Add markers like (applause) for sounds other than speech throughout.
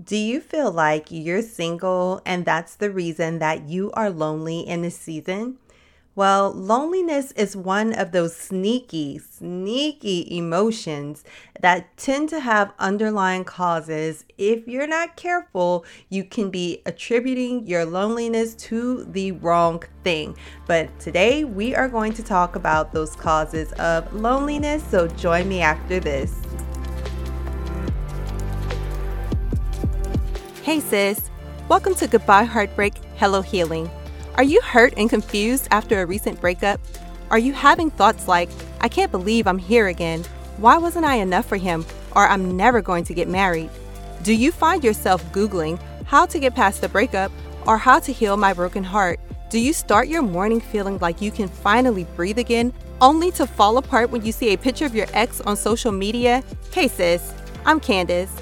Do you feel like you're single and that's the reason that you are lonely in this season? Well, loneliness is one of those sneaky, sneaky emotions that tend to have underlying causes. If you're not careful, you can be attributing your loneliness to the wrong thing. But today we are going to talk about those causes of loneliness, so join me after this. Hey, sis. Welcome to Goodbye Heartbreak, Hello Healing. Are you hurt and confused after a recent breakup? Are you having thoughts like, I can't believe I'm here again? Why wasn't I enough for him? Or I'm never going to get married? Do you find yourself Googling how to get past the breakup or how to heal my broken heart? Do you start your morning feeling like you can finally breathe again, only to fall apart when you see a picture of your ex on social media? Hey sis, I'm Candace.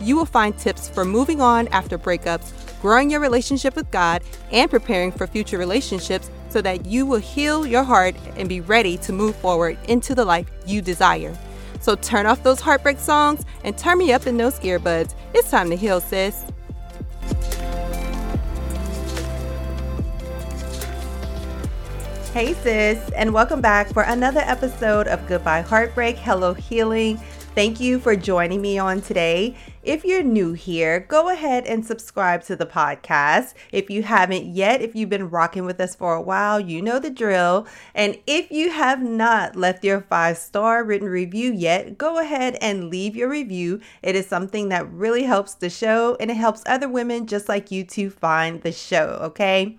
you will find tips for moving on after breakups growing your relationship with God, and preparing for future relationships so that you will heal your heart and be ready to move forward into the life you desire. So turn off those heartbreak songs and turn me up in those earbuds. It's time to heal, sis. Hey, sis, and welcome back for another episode of Goodbye Heartbreak, Hello Healing. Thank you for joining me on today. If you're new here, go ahead and subscribe to the podcast. If you haven't yet, if you've been rocking with us for a while, you know the drill. And if you have not left your five star written review yet, go ahead and leave your review. It is something that really helps the show and it helps other women just like you to find the show, okay?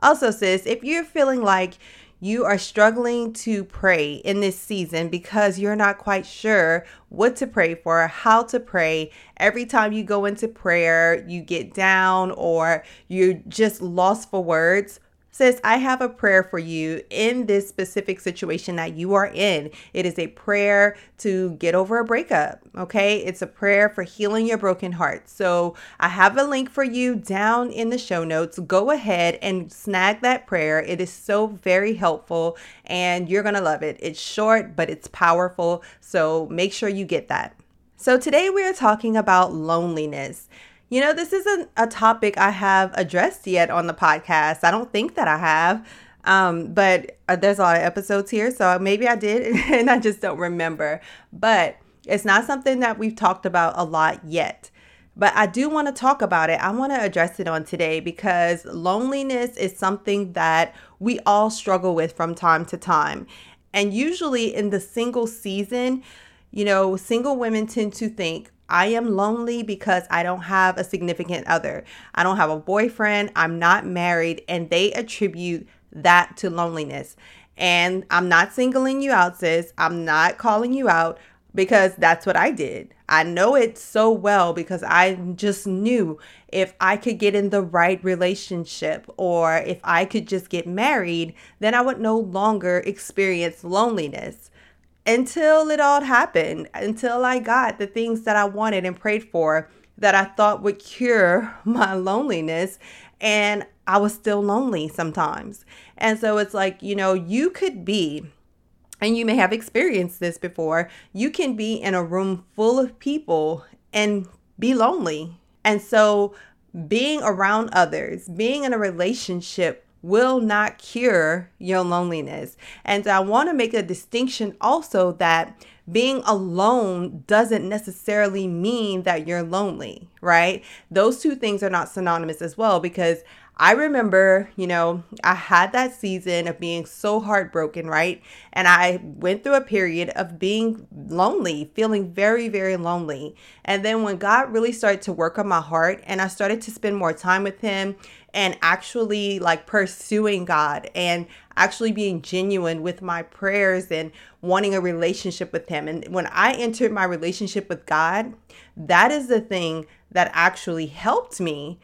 Also, sis, if you're feeling like you are struggling to pray in this season because you're not quite sure what to pray for, how to pray. Every time you go into prayer, you get down or you're just lost for words. Says, I have a prayer for you in this specific situation that you are in. It is a prayer to get over a breakup, okay? It's a prayer for healing your broken heart. So I have a link for you down in the show notes. Go ahead and snag that prayer. It is so very helpful and you're gonna love it. It's short, but it's powerful. So make sure you get that. So today we are talking about loneliness. You know, this isn't a topic I have addressed yet on the podcast. I don't think that I have. Um, but uh, there's a lot of episodes here, so maybe I did (laughs) and I just don't remember. But it's not something that we've talked about a lot yet. But I do want to talk about it. I want to address it on today because loneliness is something that we all struggle with from time to time. And usually in the single season, you know, single women tend to think, I am lonely because I don't have a significant other. I don't have a boyfriend. I'm not married. And they attribute that to loneliness. And I'm not singling you out, sis. I'm not calling you out because that's what I did. I know it so well because I just knew if I could get in the right relationship or if I could just get married, then I would no longer experience loneliness until it all happened, until I got the things that I wanted and prayed for that I thought would cure (laughs) my loneliness. And I was still lonely sometimes. And so it's like, you know, you could be, and you may have experienced this before, you can be in a room full of people and be lonely. And so being around others, being in a relationship will not cure your loneliness. And I want to make a distinction also that being alone doesn't necessarily mean that you're lonely, right? Those two things are not synonymous as well because I remember, you know, I had that season of being so heartbroken, right? And I went through a period of being lonely, feeling very, very lonely. And then when God really started to work on my heart and I started to spend more time with Him and actually like pursuing God and actually being genuine with my prayers and wanting a relationship with Him. And when I entered my relationship with God, that is the thing that actually helped me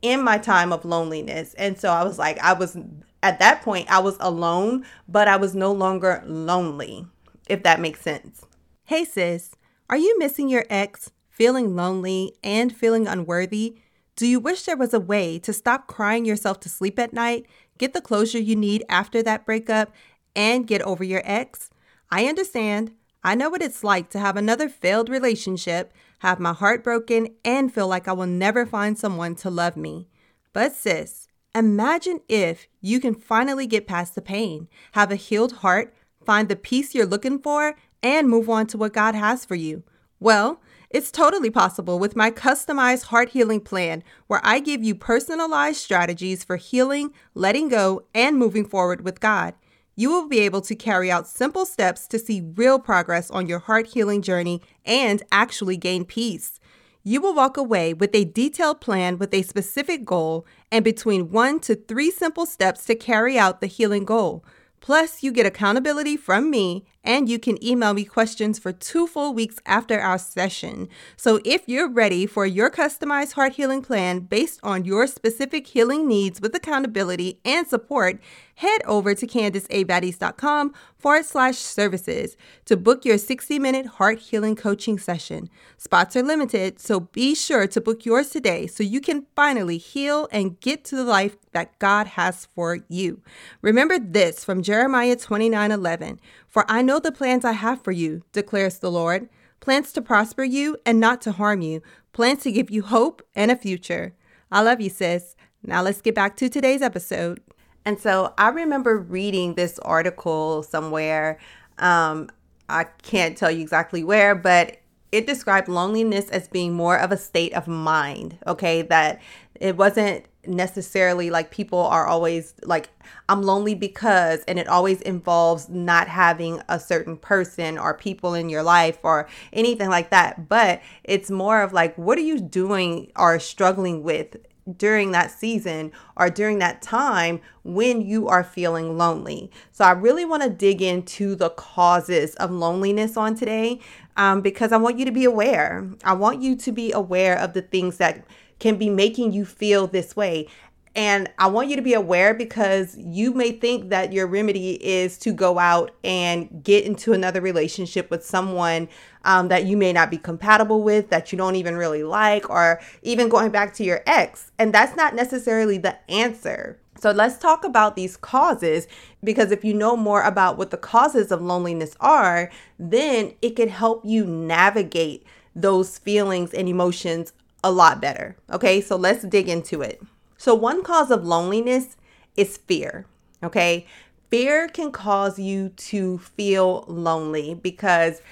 in my time of loneliness. And so I was like, I was at that point, I was alone, but I was no longer lonely, if that makes sense. Hey, sis, are you missing your ex, feeling lonely, and feeling unworthy? Do you wish there was a way to stop crying yourself to sleep at night, get the closure you need after that breakup, and get over your ex? I understand. I know what it's like to have another failed relationship, have my heart broken, and feel like I will never find someone to love me. But, sis, imagine if you can finally get past the pain, have a healed heart, find the peace you're looking for, and move on to what God has for you. Well, it's totally possible with my customized heart healing plan, where I give you personalized strategies for healing, letting go, and moving forward with God you will be able to carry out simple steps to see real progress on your heart healing journey and actually gain peace. You will walk away with a detailed plan with a specific goal and between one to three simple steps to carry out the healing goal. Plus, you get accountability from me and you can email me questions for two full weeks after our session. So, if you're ready for your customized heart healing plan based on your specific healing needs with accountability and support, head over to CandiceABaddies.com forward slash services to book your 60 minute heart healing coaching session. Spots are limited, so be sure to book yours today so you can finally heal and get to the life that God has for you. Remember this from Jeremiah 29 11. For I know the plans I have for you, declares the Lord plans to prosper you and not to harm you, plans to give you hope and a future. I love you, sis. Now let's get back to today's episode. And so I remember reading this article somewhere. Um, I can't tell you exactly where, but it described loneliness as being more of a state of mind. Okay, that it wasn't necessarily like people are always like I'm lonely because and it always involves not having a certain person or people in your life or anything like that but it's more of like what are you doing or struggling with during that season or during that time when you are feeling lonely. So, I really want to dig into the causes of loneliness on today um, because I want you to be aware. I want you to be aware of the things that can be making you feel this way. And I want you to be aware because you may think that your remedy is to go out and get into another relationship with someone um, that you may not be compatible with, that you don't even really like, or even going back to your ex. And that's not necessarily the answer. So let's talk about these causes because if you know more about what the causes of loneliness are, then it could help you navigate those feelings and emotions a lot better. Okay, so let's dig into it. So, one cause of loneliness is fear. Okay, fear can cause you to feel lonely because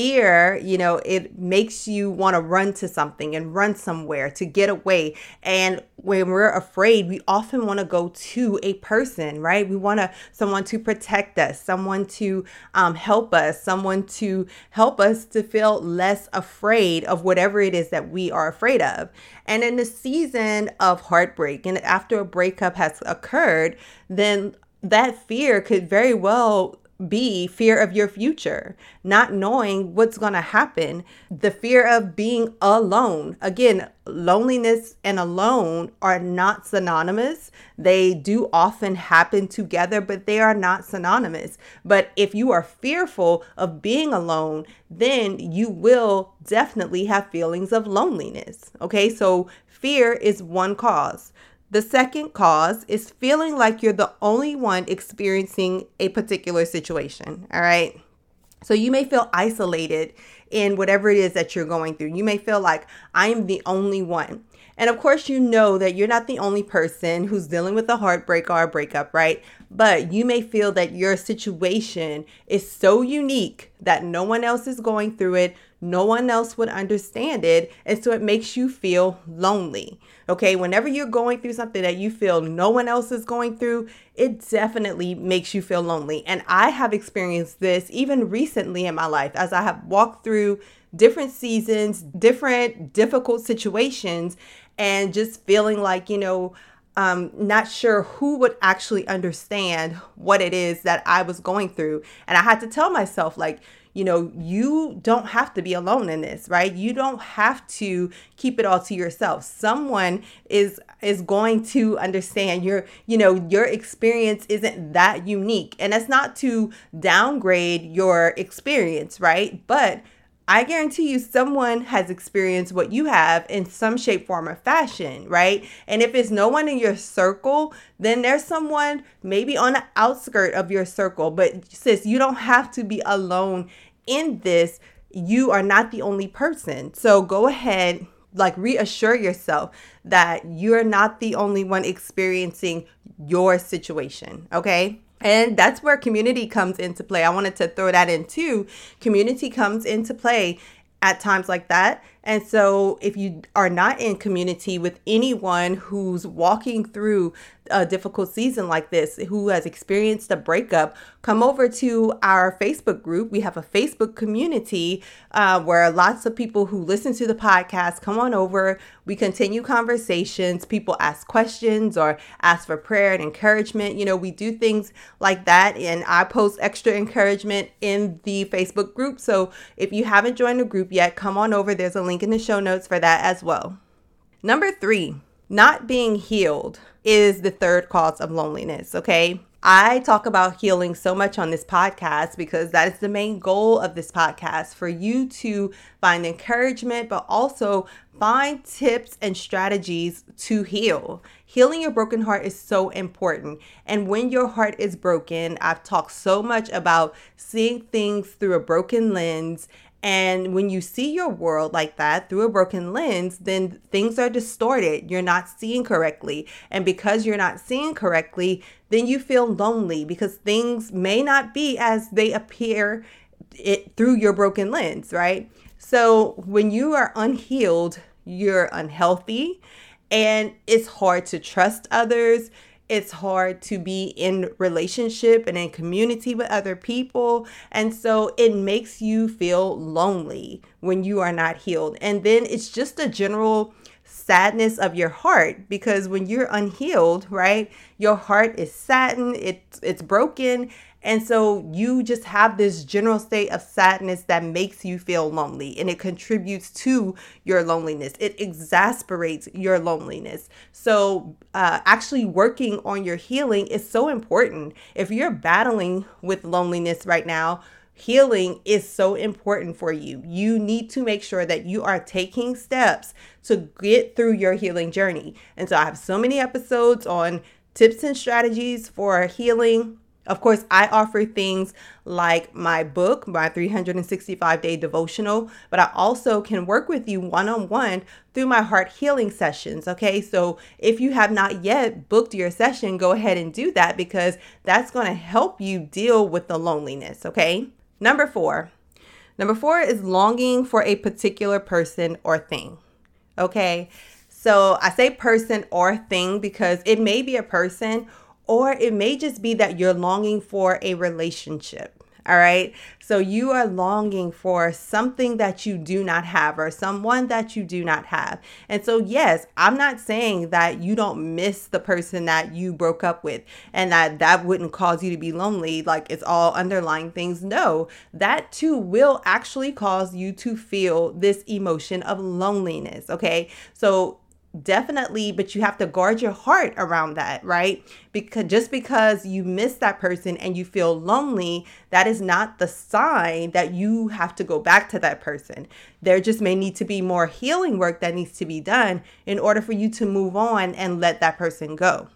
fear, you know, it makes you want to run to something and run somewhere to get away. And when we're afraid, we often want to go to a person, right? We want someone to protect us, someone to um, help us, someone to help us to feel less afraid of whatever it is that we are afraid of. And in the season of heartbreak, and after a breakup has occurred, then that fear could very well be fear of your future, not knowing what's going to happen, the fear of being alone. Again, loneliness and alone are not synonymous. They do often happen together, but they are not synonymous. But if you are fearful of being alone, then you will definitely have feelings of loneliness. Okay, so fear is one cause. The second cause is feeling like you're the only one experiencing a particular situation. All right. So you may feel isolated in whatever it is that you're going through. You may feel like I'm the only one. And of course, you know that you're not the only person who's dealing with a heartbreak or a breakup, right? But you may feel that your situation is so unique that no one else is going through it. No one else would understand it. And so it makes you feel lonely. Okay. Whenever you're going through something that you feel no one else is going through, it definitely makes you feel lonely. And I have experienced this even recently in my life as I have walked through different seasons, different difficult situations, and just feeling like, you know, um, not sure who would actually understand what it is that I was going through. And I had to tell myself, like, you know, you don't have to be alone in this, right? You don't have to keep it all to yourself. Someone is is going to understand your, you know, your experience isn't that unique. And that's not to downgrade your experience, right? But I guarantee you someone has experienced what you have in some shape, form, or fashion, right? And if it's no one in your circle, then there's someone maybe on the outskirt of your circle. But sis, you don't have to be alone in this. You are not the only person. So go ahead, like reassure yourself that you're not the only one experiencing your situation, okay? And that's where community comes into play. I wanted to throw that in too. Community comes into play at times like that. And so, if you are not in community with anyone who's walking through a difficult season like this, who has experienced a breakup, come over to our Facebook group. We have a Facebook community uh, where lots of people who listen to the podcast come on over. We continue conversations. People ask questions or ask for prayer and encouragement. You know, we do things like that. And I post extra encouragement in the Facebook group. So if you haven't joined the group yet, come on over. There's a link in the show notes for that as well. Number three, not being healed is the third cause of loneliness, okay? I talk about healing so much on this podcast because that is the main goal of this podcast for you to find encouragement, but also find tips and strategies to heal. Healing your broken heart is so important. And when your heart is broken, I've talked so much about seeing things through a broken lens and when you see your world like that through a broken lens, then things are distorted. You're not seeing correctly. And because you're not seeing correctly, then you feel lonely because things may not be as they appear it through your broken lens, right? So when you are unhealed, you're unhealthy and it's hard to trust others it's hard to be in relationship and in community with other people. And so it makes you feel lonely when you are not healed. And then it's just a general sadness of your heart because when you're unhealed right your heart is saddened it's it's broken and so you just have this general state of sadness that makes you feel lonely and it contributes to your loneliness. It exasperates your loneliness. So, uh, actually working on your healing is so important. If you're battling with loneliness right now, healing is so important for you. You need to make sure that you are taking steps to get through your healing journey. And so I have so many episodes on tips and strategies for healing of course, I offer things like my book, my 365 day devotional, but I also can work with you one on one through my heart healing sessions. Okay, so if you have not yet booked your session, go ahead and do that because that's going to help you deal with the loneliness. Okay, number four. Number four is longing for a particular person or thing. Okay, so I say person or thing because it may be a person or it may just be that you're longing for a relationship. All right. So you are longing for something that you do not have or someone that you do not have. And so, yes, I'm not saying that you don't miss the person that you broke up with and that that wouldn't cause you to be lonely. Like it's all underlying things. No, that too will actually cause you to feel this emotion of loneliness. Okay. So definitely but you have to guard your heart around that right because just because you miss that person and you feel lonely that is not the sign that you have to go back to that person there just may need to be more healing work that needs to be done in order for you to move on and let that person go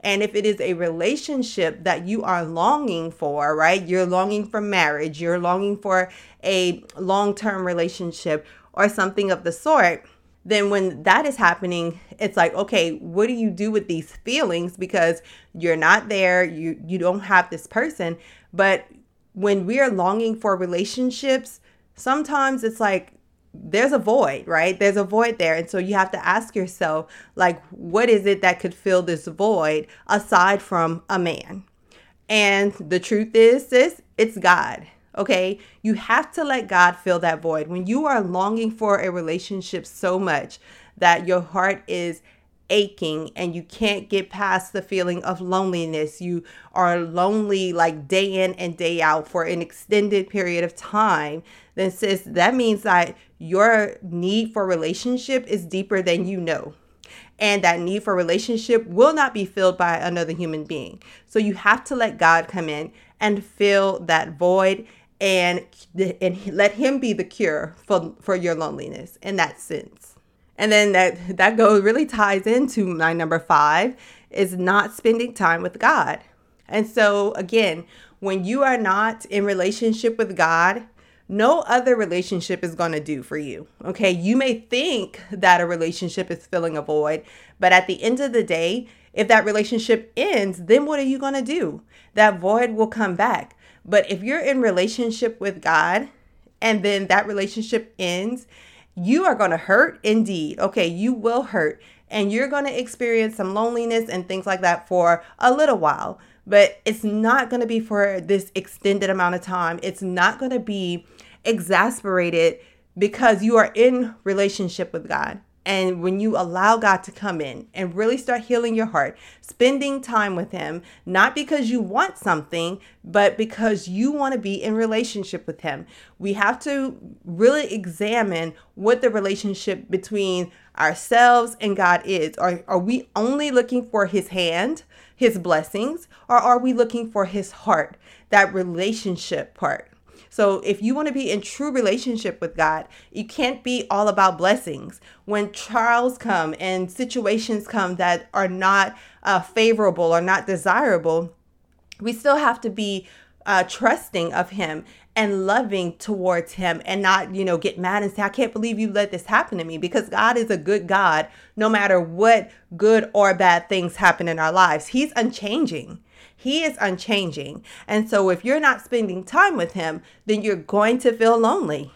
and if it is a relationship that you are longing for, right? You're longing for marriage, you're longing for a long term relationship or something of the sort, then when that is happening it's like okay what do you do with these feelings? Because you're not there you you don't have this person. But when we are longing for relationships sometimes it's like there's a void right? There's a void there. And so you have to ask yourself like what is it that could fill this void aside from a man? And the truth is sis it's god Okay. You have to let God fill that void. When you are longing for a relationship so much that your heart is aching and you can't get past the feeling of loneliness, you are lonely like day in and day out for an extended period of time, then sis, that means that your need for relationship is deeper than you know. And that need for relationship will not be filled by another human being. So you have to let God come in and fill that void and and let him be the cure for for your loneliness in that sense. And then that that goes really ties into my number 5 is not spending time with God. And so again, when you are not in relationship with God, no other relationship is going to do for you. Okay. You may think that a relationship is filling a void, but at the end of the day, if that relationship ends, then what are you going to do? That void will come back. But if you're in relationship with God and then that relationship ends, you are going to hurt indeed. Okay, you will hurt and you're going to experience some loneliness and things like that for a little while. But it's not going to be for this extended amount of time. It's not going to be exasperated because you are in relationship with God. And when you allow God to come in and really start healing your heart, spending time with Him, not because you want something, but because you want to be in relationship with Him, we have to really examine what the relationship between ourselves and God is. Are, are we only looking for His hand, His blessings, or are we looking for His heart, that relationship part? So if you want to be in true relationship with God, you can't be all about blessings. When trials come and situations come that are not uh, favorable or not desirable, we still have to be uh, trusting of Him and loving towards Him and not, you know, get mad and say, I can't believe you let this happen to me because God is a good God no matter what good or bad things happen in our lives. He's unchanging. He is unchanging. And so if you're not spending time with him, then you're going to feel lonely,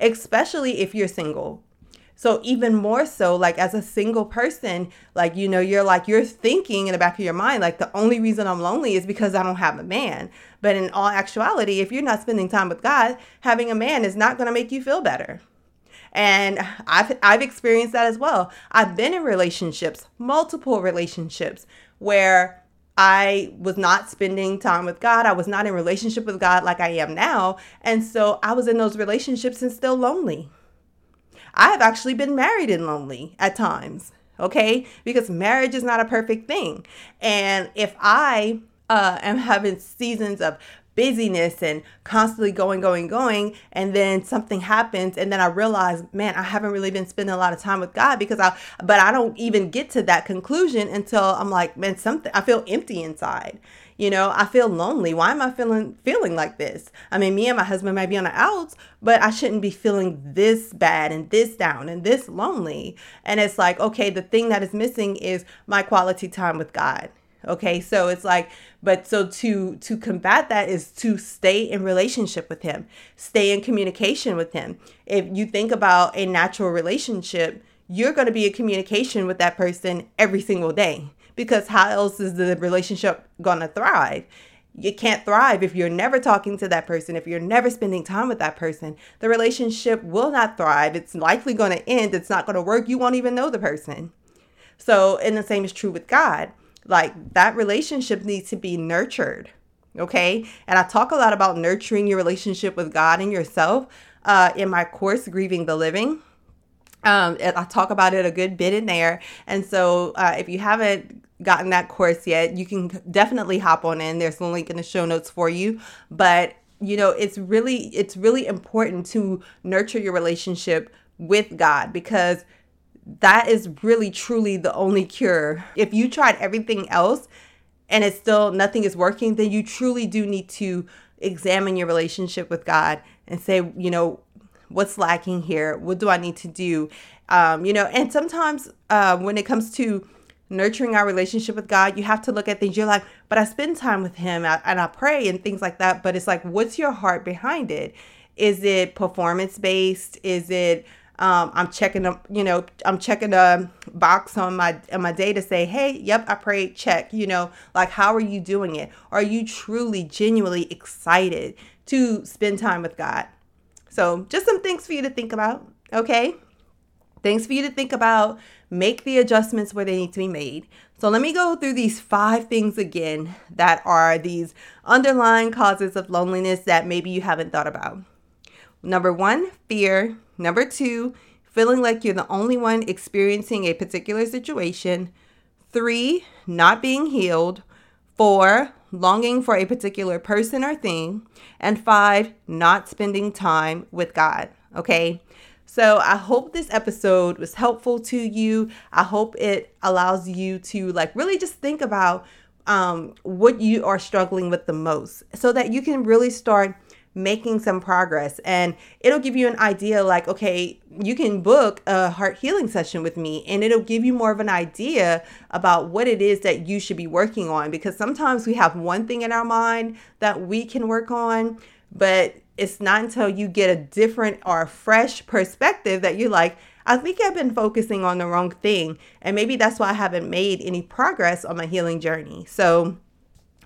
especially if you're single. So even more so, like as a single person, like you know, you're like you're thinking in the back of your mind, like the only reason I'm lonely is because I don't have a man. But in all actuality, if you're not spending time with God, having a man is not going to make you feel better. And I've I've experienced that as well. I've been in relationships, multiple relationships, where I was not spending time with God. I was not in relationship with God like I am now. And so I was in those relationships and still lonely. I have actually been married and lonely at times, okay? Because marriage is not a perfect thing. And if I uh, am (laughs) having seasons of busyness and constantly going, going, going. And then something happens. And then I realize, man, I haven't really been spending a lot of time with God because I, but I don't even get to that conclusion until I'm like, man, something, I feel empty inside. You know, I feel lonely. Why am I feeling feeling like this? I mean, me and my husband might be on the outs, but I shouldn't be feeling this bad and this down and this lonely. And it's like, okay, the thing that is missing is my quality time with God okay so it's like but so to to combat that is to stay in relationship with him stay in communication with him if you think about a natural relationship you're going to be in communication with that person every single day because how else is the relationship going to thrive you can't thrive if you're never talking to that person, if you're never spending time with that person. The relationship will not thrive. It's likely going to end. It's not going to work. You won't even know the person. So, and the same is true with God. Like that relationship needs to be nurtured. Okay. And I talk a lot about nurturing your relationship with God and yourself uh, in my course, Grieving the Living. Um, I talk about it a good bit in there. And so uh, if you haven't gotten that course yet, you can definitely hop on in. There's a link in the show notes for you. But you know, it's really it's really important to nurture your relationship with God because that is really truly the only cure. If you tried everything else and it's still nothing is working, then you truly do need to examine your relationship with God and say, you know, what's lacking here? What do I need to do? Um, you know, and sometimes uh, when it comes to nurturing our relationship with God, you have to look at things. You're like, but I spend time with Him and I pray and things like that. But it's like, what's your heart behind it? Is it performance based? Is it um, I'm checking them, you know, I'm checking a box on my on my day to say, hey, yep, I prayed, check, you know, like how are you doing it? Are you truly, genuinely excited to spend time with God? So just some things for you to think about, okay? Things for you to think about. make the adjustments where they need to be made. So let me go through these five things again that are these underlying causes of loneliness that maybe you haven't thought about. Number one, fear. Number two, feeling like you're the only one experiencing a particular situation. Three, not being healed. Four, longing for a particular person or thing. And five, not spending time with God. Okay. So I hope this episode was helpful to you. I hope it allows you to like really just think about um, what you are struggling with the most so that you can really start making some progress. And it'll give you an idea like okay you can book a heart healing session with me and it'll give you more of an idea about what it is that you should be working on. Because sometimes we have one thing in our mind that we can work on but it's not until you get a different or a fresh perspective that you're like I think I've been focusing on the wrong thing. And maybe that's why I haven't made any progress on my healing journey. So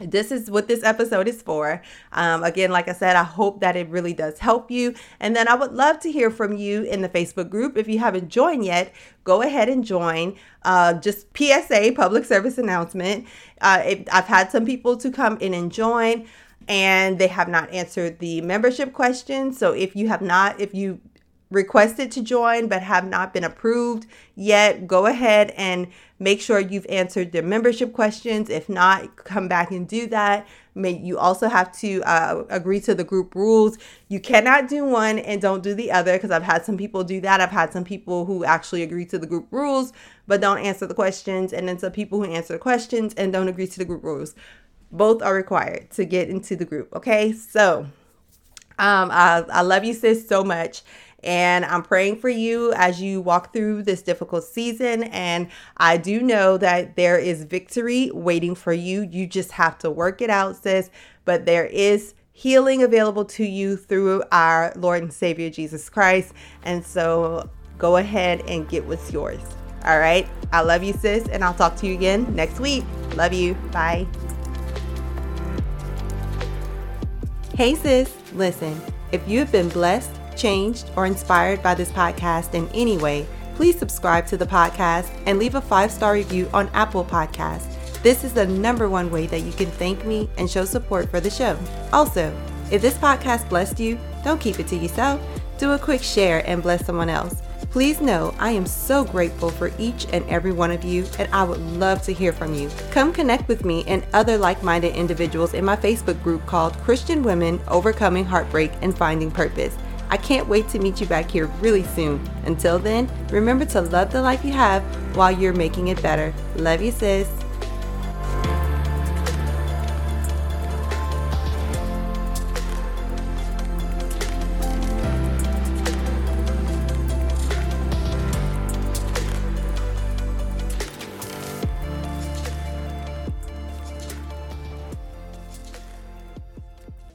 this is what this episode is for. Um, again, like I said, I hope that it really does help you. And then I would love to hear from you in the Facebook group. If you haven't joined yet, go ahead and join. Uh, just PSA, public service announcement. Uh, it, I've had some people to come in and join, and they have not answered the membership question. So if you have not, if you requested to join but have not been approved yet, go ahead and make sure you've answered their membership questions. If not, come back and do that. May you also have to uh, agree to the group rules. You cannot do one and don't do the other because I've had some people do that. I've had some people who actually agree to the group rules but don't answer the questions, and then some people who answer the questions and don't agree to the group rules. Both are required to get into the group. Okay, so um, I, I love you, sis, so much. And I'm praying for you as you walk through this difficult season. And I do know that there is victory waiting for you. You just have to work it out, sis. But there is healing available to you through our Lord and Savior Jesus Christ. And so go ahead and get what's yours. All right. I love you, sis. And I'll talk to you again next week. Love you. Bye. Hey, sis. Listen, if you have been blessed, changed, or inspired by this podcast in any way, please subscribe to the podcast and leave a five star review on Apple Podcasts. This is the number one way that you can thank me and show support for the show. Also, if this podcast blessed you, don't keep it to yourself. Do a quick share and bless someone else. Please know I am so grateful for each and every one of you, and I would love to hear from you. Come connect with me and other like minded individuals in my Facebook group called Christian Women Overcoming Heartbreak and Finding Purpose. I can't wait to meet you back here really soon. Until then, remember to love the life you have while you're making it better. Love you, sis.